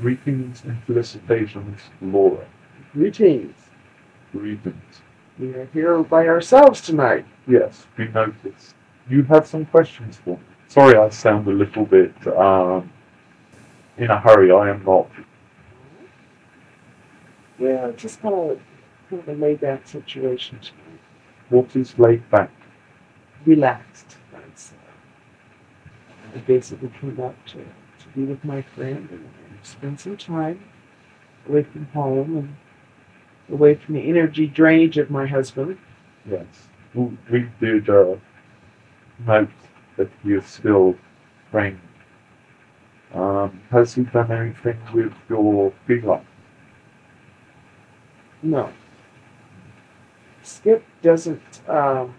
Greetings and felicitations, Laura. Greetings. Greetings. We are here by ourselves tonight. Yes, we noticed. You have some questions for me. Sorry, I sound a little bit um, in a hurry. I am not. Yeah, just kind of, kind of laid back situation tonight. What is laid back? Relaxed. That's, uh, I basically came out to, to be with my friend and spend some time away from home and away from the energy drainage of my husband. Yes. We did uh, note that he is still praying. Um, has he done anything with your feline? No. Skip doesn't, um,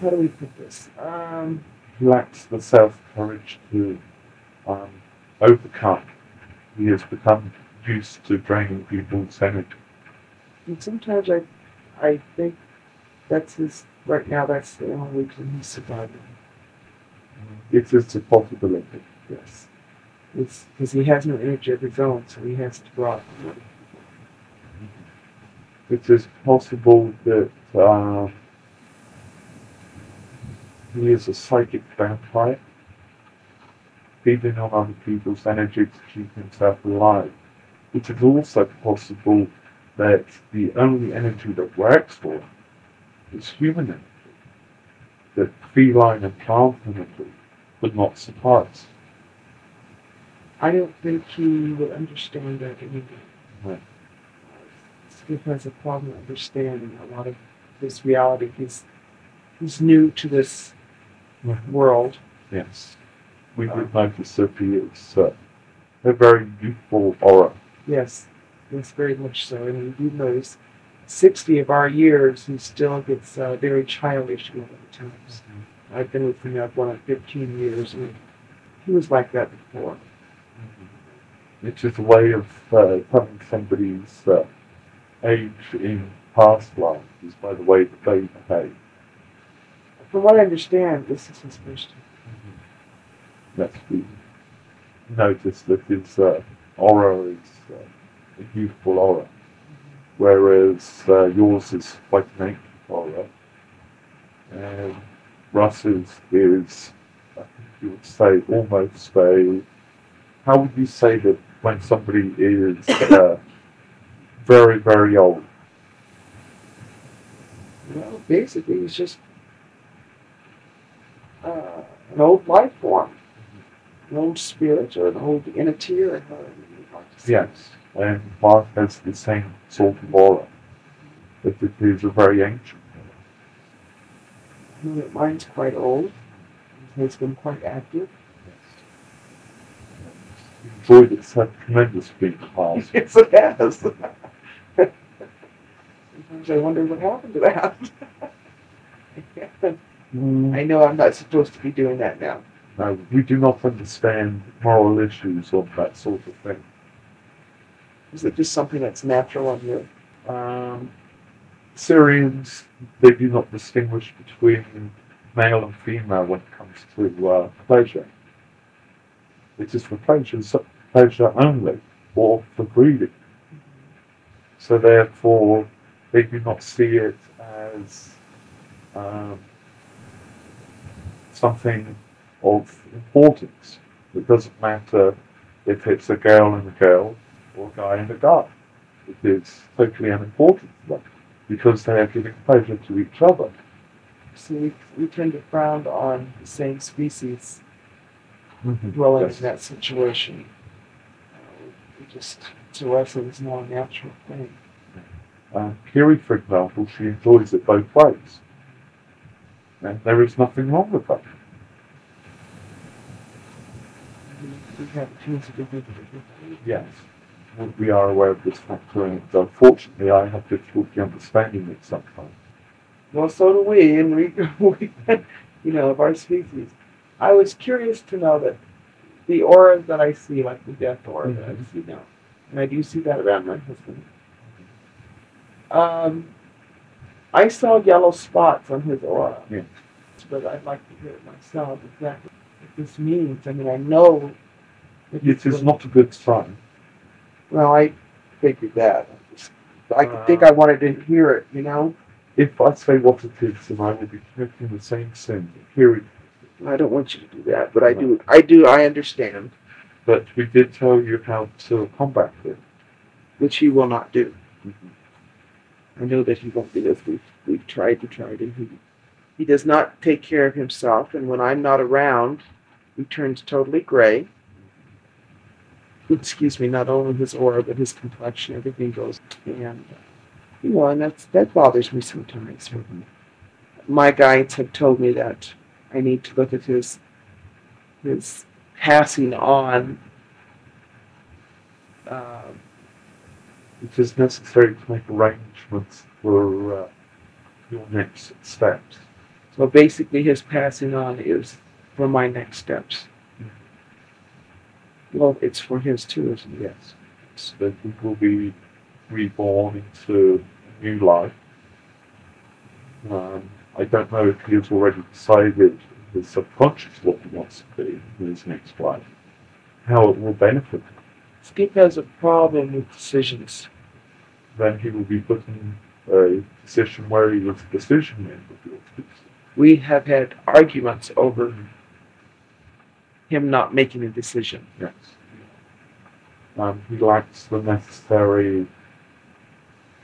how do we put this? Um, lacks the self courage to um, overcome. He has become used to draining people's energy. and sometimes I, I think that's his, right now, that's the only reason he's surviving. It is a possibility. Yes. It's because he has no energy of his own, so he has to go out. It is possible that uh, he is a psychic vampire, feeding on other people's energy to keep himself alive. It is also possible that the only energy that works for him is human energy, that feline and plant energy would not suffice. I don't think he would understand that anyway. Right. Skip has a problem understanding a lot of this reality. He's he's new to this world. Yes. We would notice to he is uh, a very youthful aura. Yes, yes, very much so. And do notice, sixty of our years, he still gets uh, very childish a lot of times. I've been with him now on fifteen years, and he was like that before. It's just a way of uh, telling somebody's uh, age in past life is by the way that they behave. From what I understand, this is his first time. That's we notice that his uh, aura is uh, a youthful aura, whereas uh, yours is quite an ancient aura, and Russ's is, I think you would say, almost a. How would you say that when somebody is uh, very, very old? Well, basically, it's just uh, an old life form, an old spirit, or an old entity, or however you like to say. Yes, and Mark has the same sort of aura. That it is a very ancient aura. I know that mine's quite old. It has been quite active. Enjoyed its had tremendous being past. yes, it has. Sometimes I wonder what happened to that. I know I'm not supposed to be doing that now. No, we do not understand moral issues of that sort of thing. Is it just something that's natural on you? Um, Sirians, they do not distinguish between male and female when it comes to uh, pleasure. It is for pleasure, so- pleasure only, or for breeding. So therefore, they do not see it as um, something of importance. It doesn't matter if it's a girl and a girl or a guy and a guy. It is totally unimportant to them because they are giving pleasure to each other. So we, we tend to frown on the same species dwelling Yes. in that situation. Uh, we just, to us, it is not a natural thing. Uh, Kiri, for example, she enjoys it both ways. There is nothing wrong with that. We, we have teams of different different- Yes. We- are aware of this factor, and unfortunately, I have difficulty understanding it sometimes. Well, so do we, and we, we, you know, of our species. I was curious to know that the aura that I see, like the death aura that I see now, and I do see that around my husband. Um, I saw yellow spots on his aura. Yeah. But I'd like to hear it myself exactly. what this means. I mean, I know. that It is not a good sign. Well, I figured that. I, Uh, think I wanted to hear it, you know? If I say what it is, then I will be committing the same sin. Here it I don't want you to do that, but I do. I do. I understand, But we did tell you how to combat it. which he will not do. I know that he won't this. We've, we've tried to try and he, he does not take care of himself. And when I'm not around, he turns totally gray. Excuse me, not only his aura, but his complexion, everything goes. And, you know, and that's, that bothers me sometimes. My guides have told me that I need to look at his, his passing on. Uh, It is necessary to make arrangements for uh, your next steps. So basically, his passing on is for my next steps. Well, it's for his too, isn't it? Yes. So that he will be reborn into a new life. Um, I don't know if he has already decided in his subconscious what he wants to be in his next life, how it will benefit him. Skip has a problem with decisions. Then he will be put in a position where he was a decision maker. We have had arguments over him not making a decision. Yes. Um, he lacks the necessary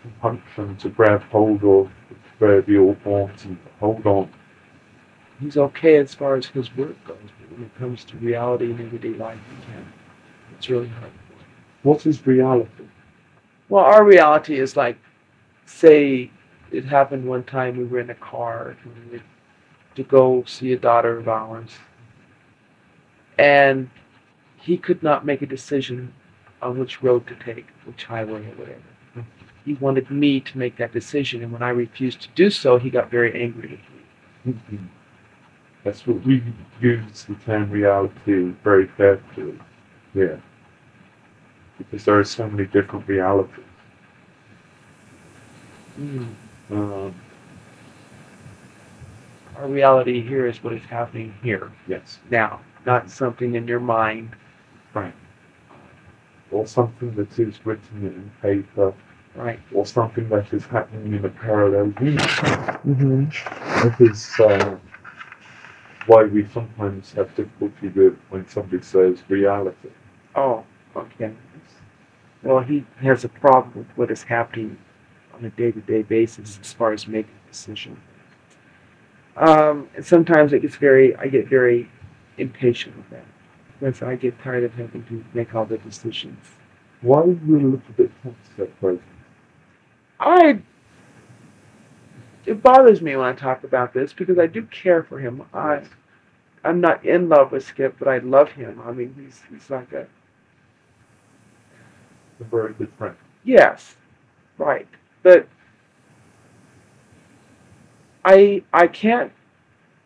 compunction to grab hold of the proverbial horns and hold on. He's okay as far as his work goes, but when it comes to reality and everyday life, he can't. It's really hard. What is reality? Well, our reality is like, say, it happened one time we were in a car and we were to go see a daughter of ours, and he could not make a decision on which road to take, which highway or whatever. Hmm. He wanted me to make that decision, and when I refused to do so, he got very angry with me. Mm-hmm. That's what we use the term reality very carefully here. Because there are so many different realities. Um, Our reality here is what is happening here yes. now, not something in your mind. Right. Or something that is written in paper, Right. or something that is happening in a parallel universe. Mm-hmm. That is uh, why we sometimes have difficulty with when somebody says reality. Oh, okay. Well, he has a problem with what is happening on a day-to-day basis as far as making a decision. Um, and sometimes it gets very, I get very impatient with that because I get tired of having to make all the decisions. Why are you a little bit at present? I, it bothers me when I talk about this because I do care for him. I, I'm not in love with Skip, but I love him. I mean, he's he's like a A very good friend. Yes, right. But I I can't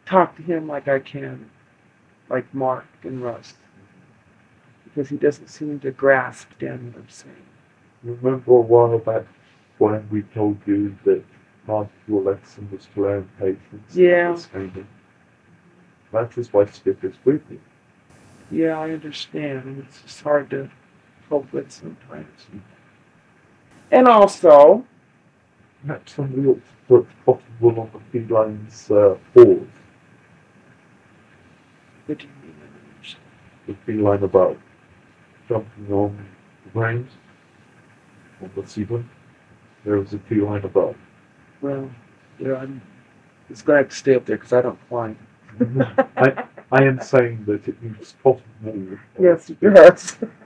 talk to him like I can like Mark and Rust, because he doesn't seem to grasp Dan what I'm saying. Remember a while back when we told you that of lesson was to learn patience Yeah. That is why Skip is with you. Yeah, I understand, it's just hard to sometimes. And also, Perhaps somebody ought to put possible on the felines uh, what do you mean? Understand. the feline above, jumping on the ground, on the ceiling. There is a feline above. Well, yeah, I'm just have to stay up there because I don't climb. I, I am saying that it needs possible. Yes, yes.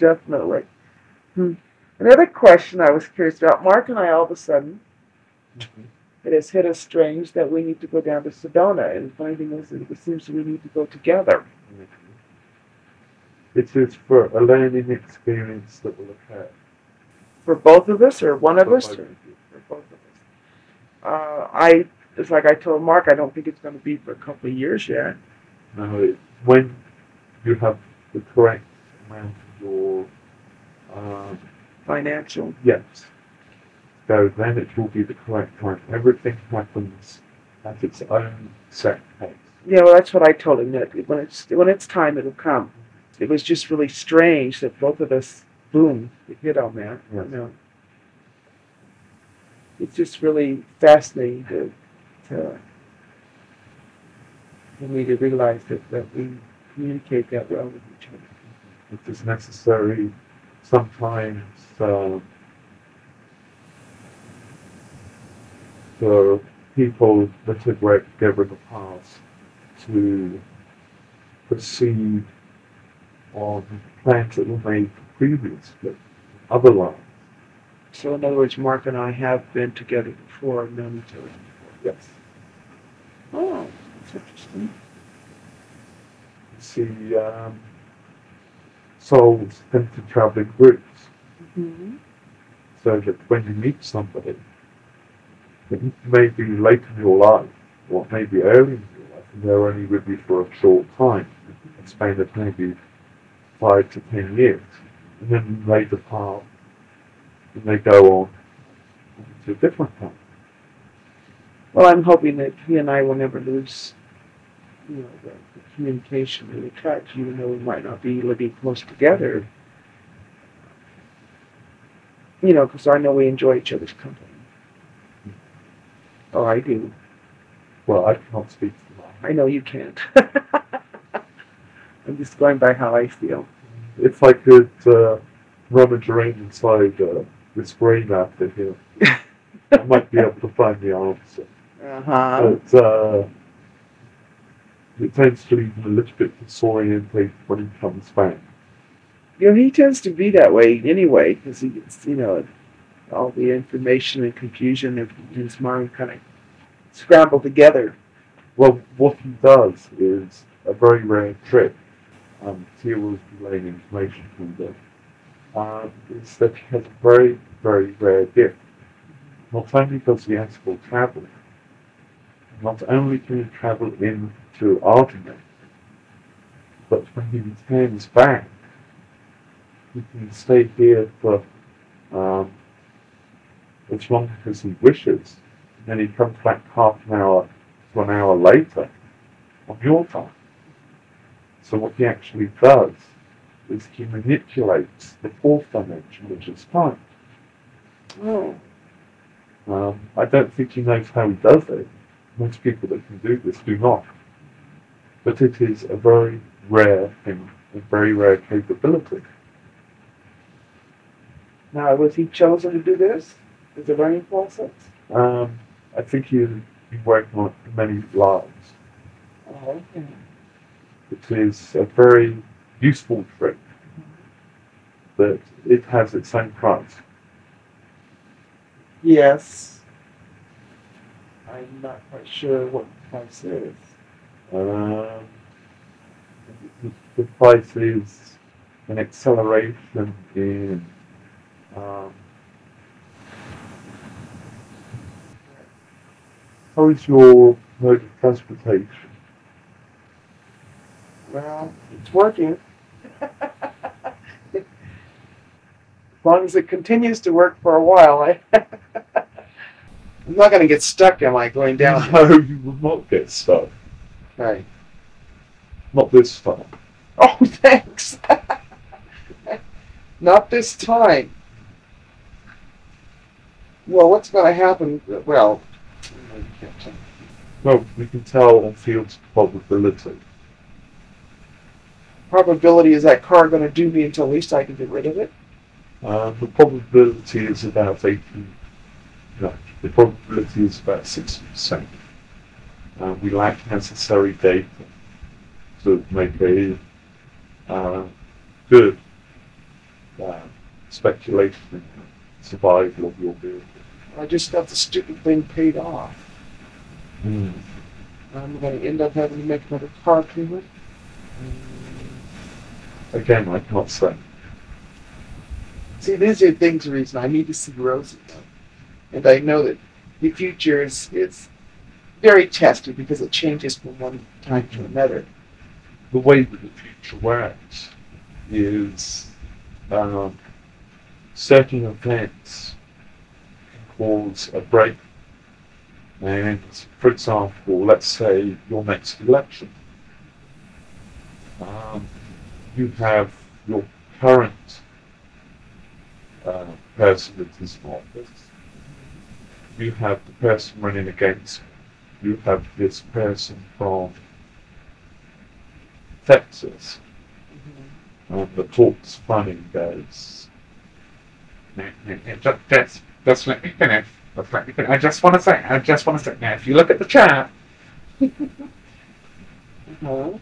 Definitely. Hmm. Another question I was curious about. Mark and I, all of a sudden, it has hit us strange that we need to go down to Sedona. And the funny thing is, it seems we need to go together. It is for a learning experience that will occur. For both of us, or one of For us? Or, for both of us. Uh, I, it's like I told Mark, I don't think it's going to be for a couple of years yet. It- when you have the correct amount um, Financial. yes, so then it will be the correct time. Everything happens at its own set pace. Yeah, well, that's what I told him that when it's when it's time, it'll come. It was just really strange that both of us, boom, it hit on that. Yes. You know, it's just really fascinating to, to for me to realize that, that we communicate that well with each other. It is necessary sometimes um, for people that have worked together in the past to proceed on plans that were made previously, other lines. So, in other words, Mark and I have been together before, known each other before. Yes. Oh, that's interesting. See, um, souls into traveling groups, Mm-hmm. so that when you meet somebody, it may be late in your life, or it may be early in your life, and they're only with you for a short time, in Spain it may be five to ten years, and then they depart, and they go on to a different path. Well, I'm hoping that he and I will never lose, you know, the, the communication and the touch, even though we might not be living close together. You know, because I know we enjoy each other's company. Oh, I do. Well, I can't speak to that. I know you can't. I'm just going by how I feel. If I could uh, rummage around inside uh, this brain after here, I might be able to find the answer. Uh huh. But uh, it tends to leave him a little bit disorientated when he comes back. You know, he tends to be that way anyway, because he gets, you know, all the information and confusion in his mind kind of scrambled together. Well, what he does is a very rare trick. Um, Tia was relaying information from them. Um, is that he has a very, very rare gift. Not only does he astral travel, not only can he travel in into Artemis, but when he returns back, he can stay here for um, as long as he wishes. And then he comes back half an hour to an hour later on your time. So what he actually does is he manipulates the fourth dimension, which is time. Oh. Um, I don't think he knows how he does it. Most people that can do this do not. But it is a very rare thing, a very rare capability. Now, was he chosen to do this? Is it learning process? Um, I think he's been working on it for many lives. Oh, okay. It is a very useful trick, but it has its own price. Yes. I'm not quite sure what the price is. Um, the, the price is an acceleration in um, how is your mode of transportation? Well, it's working. as long as it continues to work for a while, I. I'm not going to get stuck, am I, going down? No, you will not get stuck. Right. Not this time. Oh, thanks. not this time. Well, what's going to happen? Well, you can't tell. No, we can tell on fields of probability. probability is that car going to do me until at least I can get rid of it? Um, the probability is about 80, the probability is about 60%. Uh, we lack necessary data to make a uh, good uh, speculation in the survival of your vehicle. I just got the stupid thing paid off. I'm going to end up having to make another car payment. Again, I cannot say. See, these are things, reason I need to see Rosie. though. And I know that the future is, is very tested because it changes from one time to another. The way that the future works is um, certain events cause a break. And for example, let's say your next election, um, you have your current uh, person that is in office, you have the person running against you, you have this person from Texas, and the talk's funny goes, "Nah, nah, nah, ju- just, just let me finish. Just let me finish. I just want to say, I just want to say, now if you look at the chat, Uh-huh.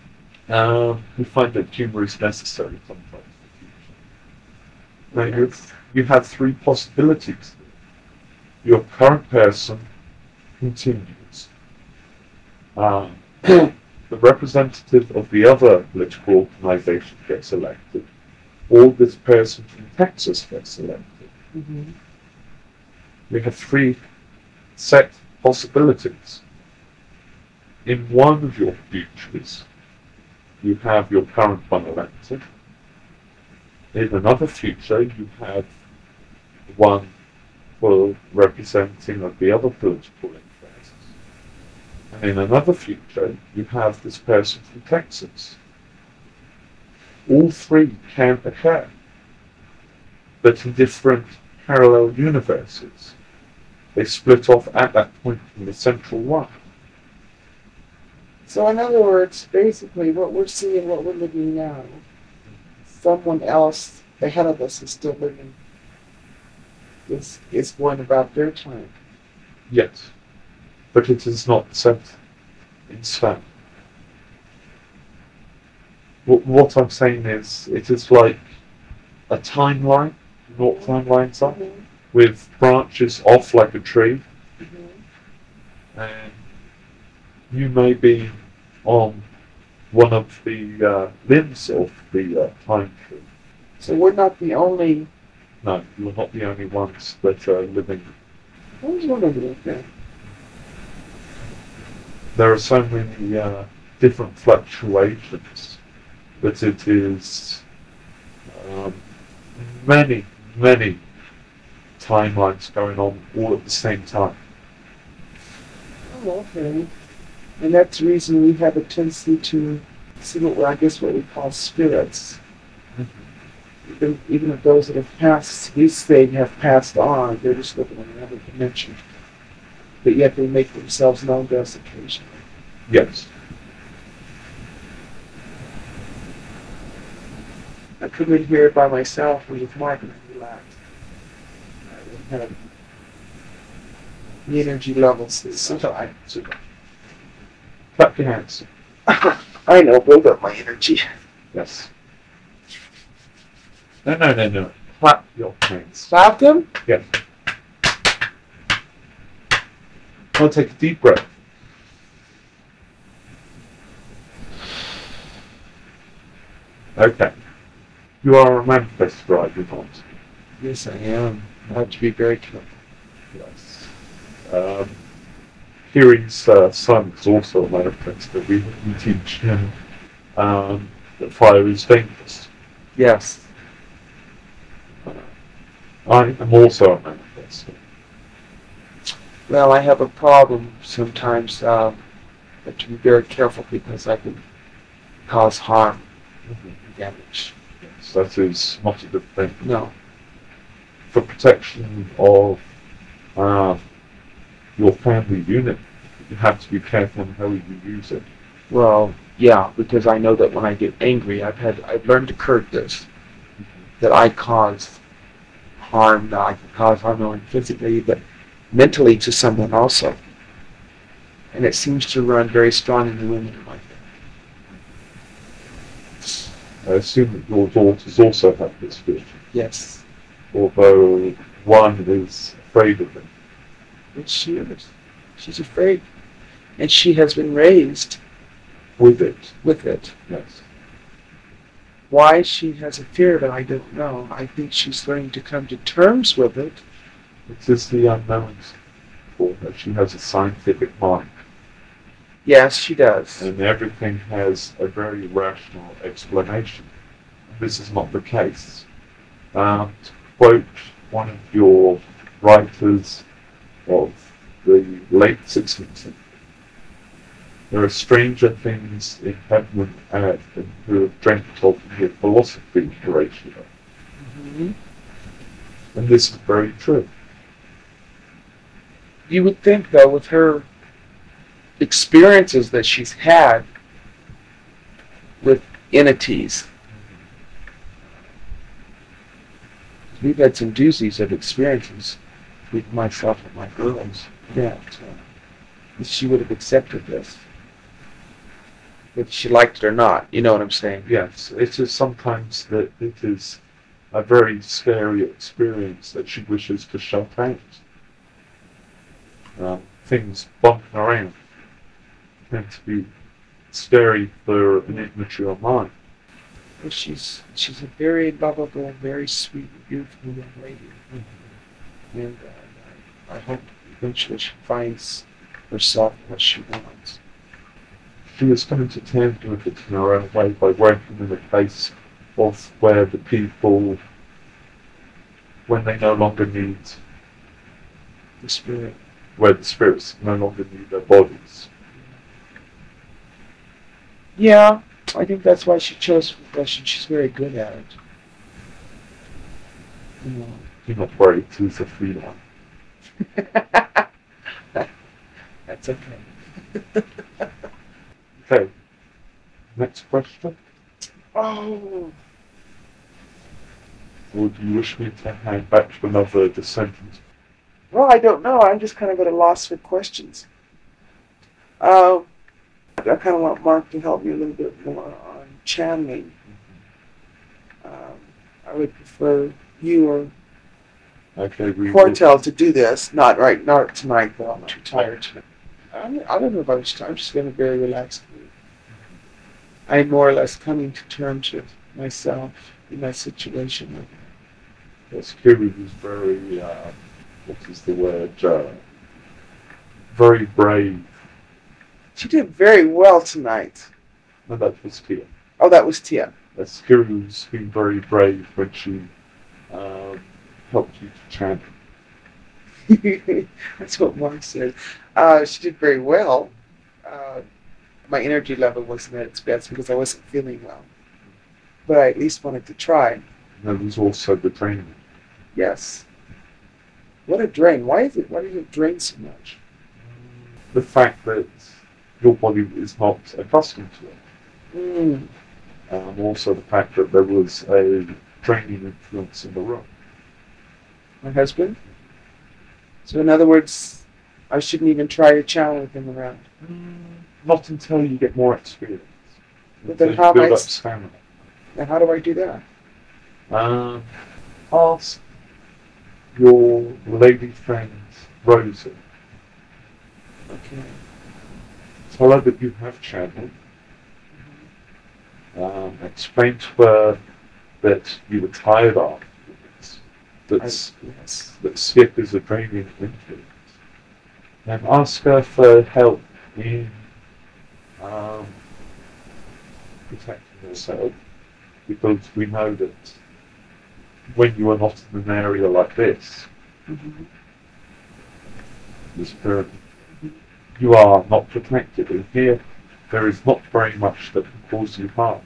um, you find that humor is necessary sometimes. Now you, you have three possibilities. Your current person continues. Um, the representative of the other political organization gets elected, or this person from Texas gets elected. Mhm. We have three set possibilities. In one of your futures, you have your current one elected. In another future, you have one for representing of the other political interests. And in another future, you have this person from Texas. All three can occur, but in different parallel universes. They split off at that point from the central one. So in other words, basically what we're seeing, what we're living now, someone else ahead of us is still living is is going about their time. Yes, but it is not set in stone. What, what I'm saying is, it is like a timeline, not timelines are, with branches off like a tree, and you may be on one of the uh, limbs of the uh, time tree. So we're not the only No, you're not the only ones that are living. I was wondering about that. There are so many uh, different fluctuations that it is um, many, many timelines going on all at the same time. Oh, okay. And that's the reason we have a tendency to see what I guess what we call spirits. Even, even if those that have passed, we say have passed on, they're just living in another dimension. But yet they make themselves known to us occasionally. Yes. I come in here by myself with Mark and I relax. I don't have the energy levels is so high. Super. Clap your hands. I know, build up my energy. Yes. No, no, no, no. Clap your hands. Stop them? Yes. I'll take a deep breath. Okay. You are a manifestor, are you not? Yes, I am. I have to be very careful. Yes. Um, Hearing's uh, son is also a manifestor. We, we teach him um, that fire is dangerous. Yes. I am also a manifestor. Well, I have a problem sometimes. Um, have to be very careful because I can cause harm and damage. Yes, that is not a good thing. No. For protection of uh, your family unit, you have to be careful on how you use it. Well, yeah, because I know that when I get angry, I've had I've learned to curb this. That I cause harm. That I can cause harm not only physically but mentally to someone also. And it seems to run very strong in the women in my family. I assume that your daughters also have this fear, Yes. although one is afraid of it. But she is. She's afraid. And she has been raised With it, with it. yes. Why she has a fear of it, I don't know. I think she's learning to come to terms with it. It is just the unknowns for her. She has a scientific mind, Yes, she does. and everything has a very rational explanation. This is not the case. Um, to quote one of your writers of the late 16th century. There are stranger things in heaven and earth than who have dreamt of the philosophy, Horatio. Mhm. And this is very true. You would think, though, with her experiences that she's had with entities, we've had some doozies of experiences with myself and my girls that uh, she would have accepted this. Whether she liked it or not, you know what I'm saying? Yes, it is sometimes that it is a very scary experience that she wishes to shut out. Um, things bumping around tend to be scary for an immature mind. But she's she's a very lovable, very sweet, beautiful young lady, and uh, I I hope eventually she finds herself what she wants. She is coming to terms with it in her own way by working in the case of where the people, when they no longer need, The spirit. where the spirits no longer need their bodies. Yeah, I think that's why she chose profession. She's very good at it. You know. Do not it is a free that's okay. Okay, next question. Oh, do you wish me to hand back to another descendant? well, I don't know. I'm just kind of at a loss for questions. Um, I kind of want Mark to help me a little bit more on channeling. Um, I would prefer you or Okay, we will- Quartel to do this. Not right, not tonight though. I'm too tired. I'm, I don't know about this. I'm just going to be very relaxed. I'm more or less coming to terms with myself in my situation. Yes, Kiri was very, uh, what is the word, uh, very brave. She did very well tonight. No, that was Tia. Oh, that was Tia. Yes, Kiri's been very brave when she um, helped you to chant. That's what Mark said. Uh, she did very well. My energy level wasn't at its best because I wasn't feeling well. But I at least wanted to try. And there was also the training. Yes. What a drain. Why is it why does it drain so much? The fact that your body is not accustomed to it. Mm. Um, also the fact that there was a draining influence in the room. My husband? So in other words, I shouldn't even try to channel with him around. Not until you get more experience. But then how build I up stamina. Now how do I do that? Um, ask your lady friend Rosie. Okay. Tell her that you have channeled. Um, explain to her that you were tired afterwards. That, I, yes. that Skip is a draining influence. And ask her for help in um, protecting herself. Because we know that when you are not in an area like this, Mhm. the spirit, you are not protected. And here, there is not very much that can cause you harm.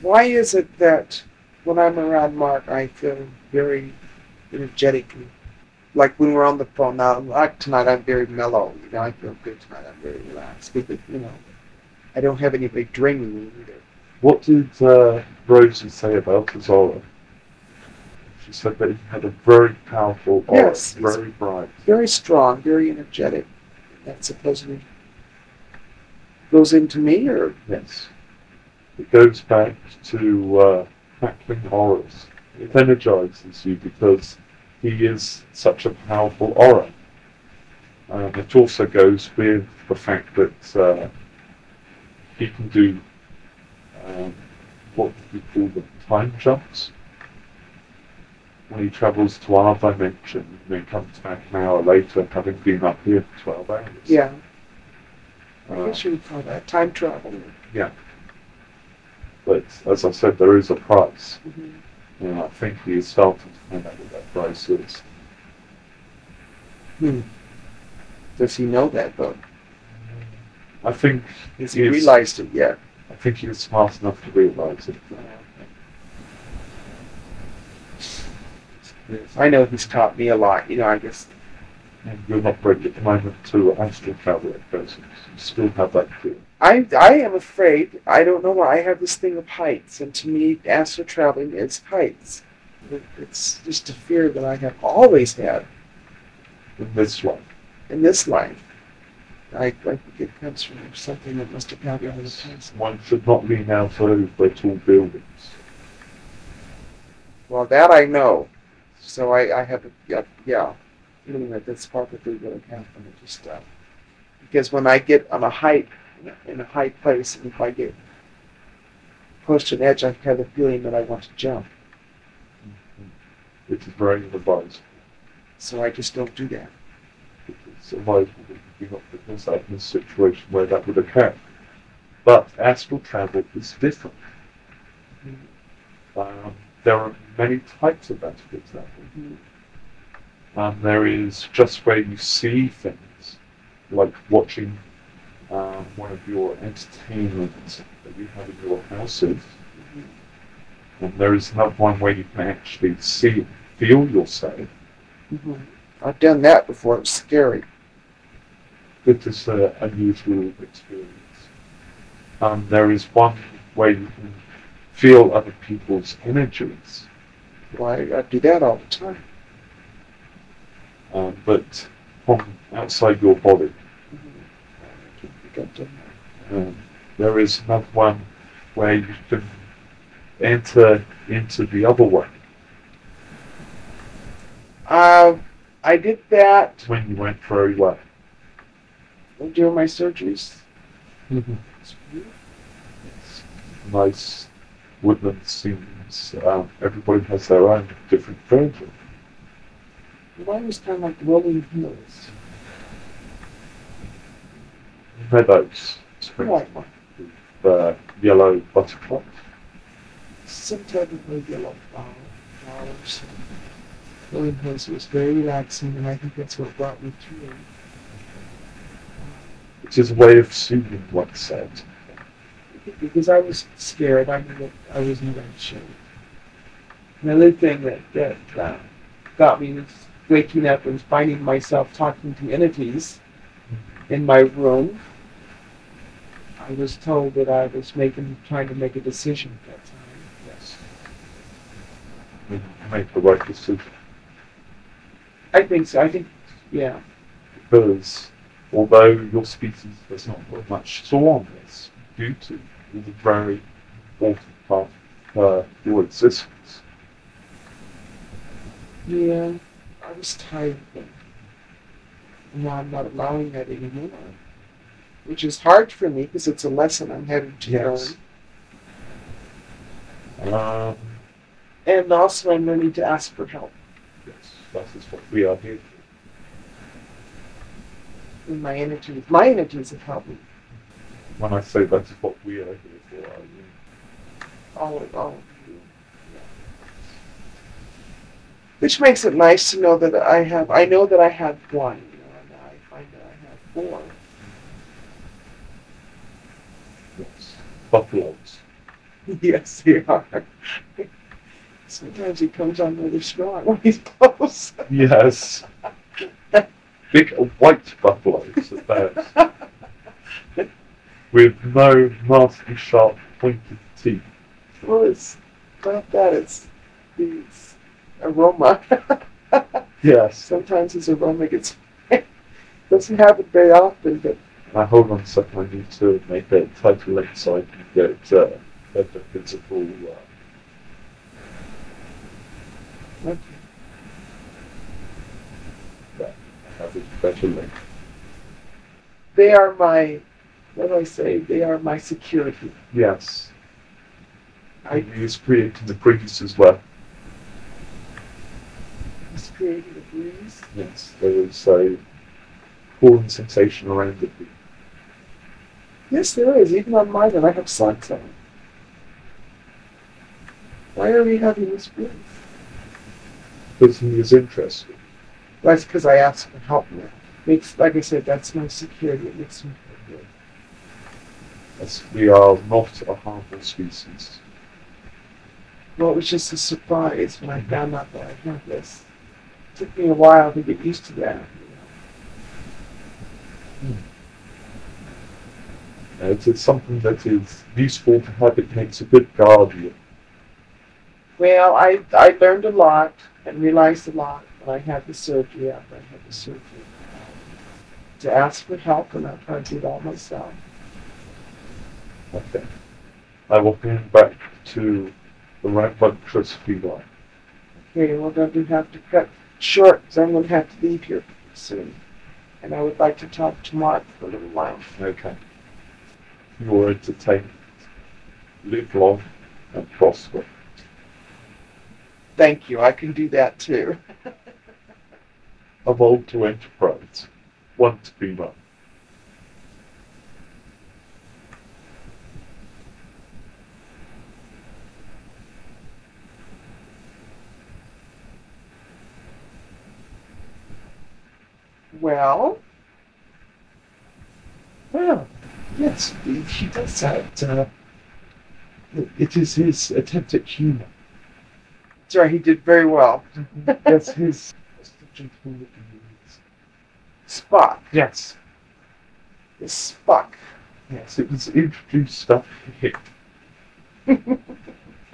Why is it that when I'm around Mark, I feel very energetically? Like when we're on the phone now, like tonight, I'm very mellow. You know, I feel good tonight. I'm very relaxed because you know, I don't have anybody draining me either. What did uh, Rosie say about aura? She said that he had a very powerful aura, Yes, very bright. Very strong, very energetic. That supposedly goes into me, or Yes. It goes back to uh, tackling auras. It energizes you because he is such a powerful aura. Um, it also goes with the fact that uh, he can do um, what we call the time jumps. When he travels to our dimension and then comes back an hour later, having been up here for 12 hours. yeah, I Uh, guess you would call that time travel. Yeah. But as I said, there is a price. Mhm. And I think he is starting to find out what that price is. Hmm. Does he know that though? I think Has he Yes. realized it yet? I think he was smart enough to realise it. I know he's taught me a lot. You know, I guess you're not ready at the moment to astral travel at present. You still have that fear. I I am afraid. I don't know why I have this thing of heights, and to me, astral traveling is heights. It's just a fear that I have always had in this life. in this life. I, I think it comes from something that must have happened in the past. One should not lean out over by tall buildings. Well, that I know. So I, I have, a, yeah, yeah, feeling that that's perfectly going to happen. It just uh, because when I get on a height, in a- high place, and if I get close to an edge, I have the feeling that I want to jump. It is very advisable. So I just don't do that. It's advisable that you do not put yourself in a situation where that would occur. But astral travel is different. Um, there are many types of astral travel. Um, there is just where you see things, like watching um, one of your entertainments that you have in your houses. And there is another one where you can actually see, feel yourself. Mhm. I've done that before. It's scary. It is an unusual experience. Um, there is one where you can feel other people's energies, Why I do that all the time. Um, but from outside your body. I don't think I've done that. Um, there is another one where you can enter into the other one Uh, I did that when you went very well. during my surgeries. It's nice woodland scenes. Um, everybody has their own different version. Mine was kind of like rolling hills. Meadows, spring, Right. uh, yellow butterflies. Some type of a yellow flower, flowers. Rolling hills was very relaxing, and I think that's what brought me to it. Which is a way of soothing oneself. Because I was scared, I knew that I was in bad shape. Another thing that, that uh, got me was waking up and finding myself talking to entities in my room. I was told that I was making, trying to make a decision at that time. Yes. You make the right decision. I think so. I think, yeah. Because although your species does not put much so on this, beauty is a very important part of uh, your existence. Yeah. I was tired of it. And now I'm not allowing that anymore. Which is hard for me because it's a lesson I'm having to Yes. learn. Um, And also I'm learning to ask for help. yes, that is what we are here for. And my energies, my entities have helped me. When I say that is what we are here for, I mean All of, all of you. Which makes it nice to know that I have, I know that I have one, you know, and I find that I have four. yes, buffaloes. yes, they are. Sometimes he comes on really strong when he's close. Yes. Big white buffaloes at that. With no nasty sharp pointed teeth. well, it's not that, it's the aroma. Yes. Sometimes his aroma gets, doesn't happen very often, but I hold on a second, I need to make that title link so I can get uh, better visible. Uh, okay. I have a better link. they are my, what do I say? They are my security. Yes. I use creating the breeze as well. Was creating a breeze. Yes, there is a cooling sensation around it. Yes, there is. Even on mine, and I have socks on. Why are we having this breeze? Because he is interested. That's because I asked for help now. Makes, like I said, that's my security. It makes me feel good. As we are not a harmful species. Well, it was just a surprise when I found out that I had this. It took me a while to get used to that. you know. Uh, It is something that is useful to have. It makes a good guardian. Well, I, I learned a lot and realized a lot when I had the surgery after I had the surgery. To ask for help, and I tried to do it all myself. Okay. I will hand back to the rambunctious feline. Okay, we're going to have to cut short because I'm going to have to leave here soon. And I would like to talk to Mark for a little while. Okay. You are entertained. Live long and prosper. Thank you. I can do that too. Of old to enterprise. One to be run. Well, Well, yes, he does that. Uh, it- is his attempt at humour. sorry, he did very well. That's his. what's the gentleman that he is? Spock. Yes, It's Spock. yes, it was introduced stuff here.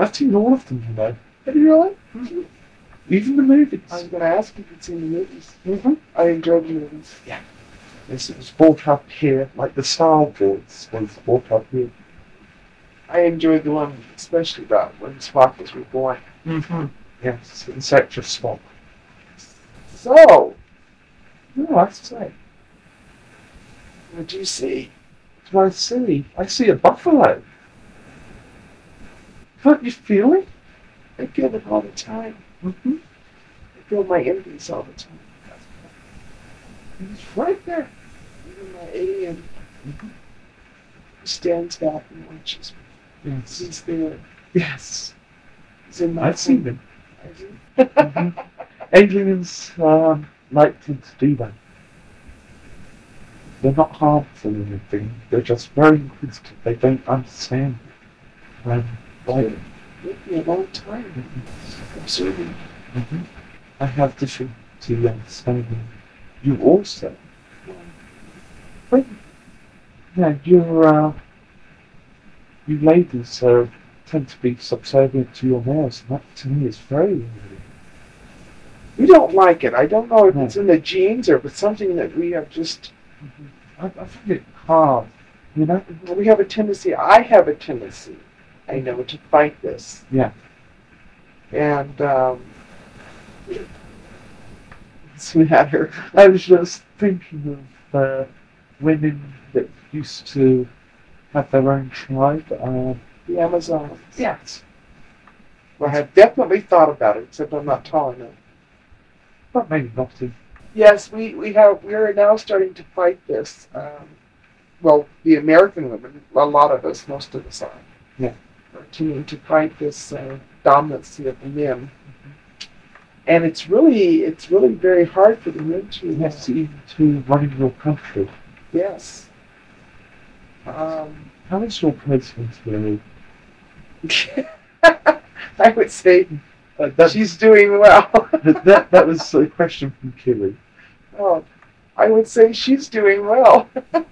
I've seen all of them, you know. Have you really? Even the movies. I'm going to ask if you've seen the movies. Mhm. I enjoyed the movies. Yeah. it was brought up here, like the Star Wars was brought up here. I enjoyed the one, especially that, when Spock was reborn. Mm-hmm. Yes, in Search of Spock. So, No, I say. what do you see? What I see? I see a buffalo. Can't you feel it? I get it all the time. Mm-hmm. I feel my envies all the time. It's right there. Even my alien who stands back and watches me. Yes. He's there. Yes. He's in my I've seen them. Mhm. Aliens um, like to do that. They're not harmful or anything. They're just very inquisitive. They don't understand. Um, like, Took me a long time observing. mhm. I have difficulty understanding you also. But, yeah, you're, uh, you ladies uh, tend to be subservient to your males, and that to me is very weird. We don't like it. I don't know if No. it's in the genes or if it's something that we have just. I, I find it hard, you know? We have a tendency. I have a tendency. I know to fight this. Yeah. And um, the matter? I was just thinking of uh, women that used to have their own tribe. Uh, The Amazons. yes. Well, I have definitely thought about it, except I'm not tall enough. But maybe not in. Yes, we, we have we are now starting to fight this. Um, well, the American women, a lot of us, most of us are. Yeah. Continuing to fight this uh, dominancy of the men. And it's really it's really very hard for the men to Yes, even to running your country. yes. Um, How is your president really? I would say Uh, that, she's doing well. that, that was a question from Kelly. oh, I would say she's doing well.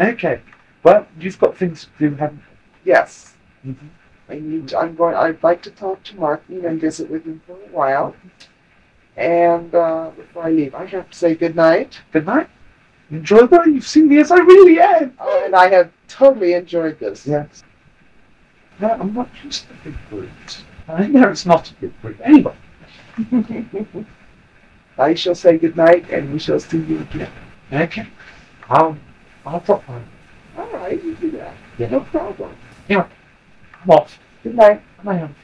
Okay. Well, you've got things to do, haven't yes. you? Mhm. I need. I'm going. I'd like to talk to Martin and visit with him for a while. And uh, before I leave, I have to say good night. Good night. Enjoy that. You've seen me as I really am. Uh, and I have totally enjoyed this. Yes. No, I'm not just a big brute. I know it's not a big brute. Anyway. I shall say good night, and we shall see you again. Okay. I'll, I'll drop by. All right, you do that. Yeah. No problem. I'm off. Good night. I am.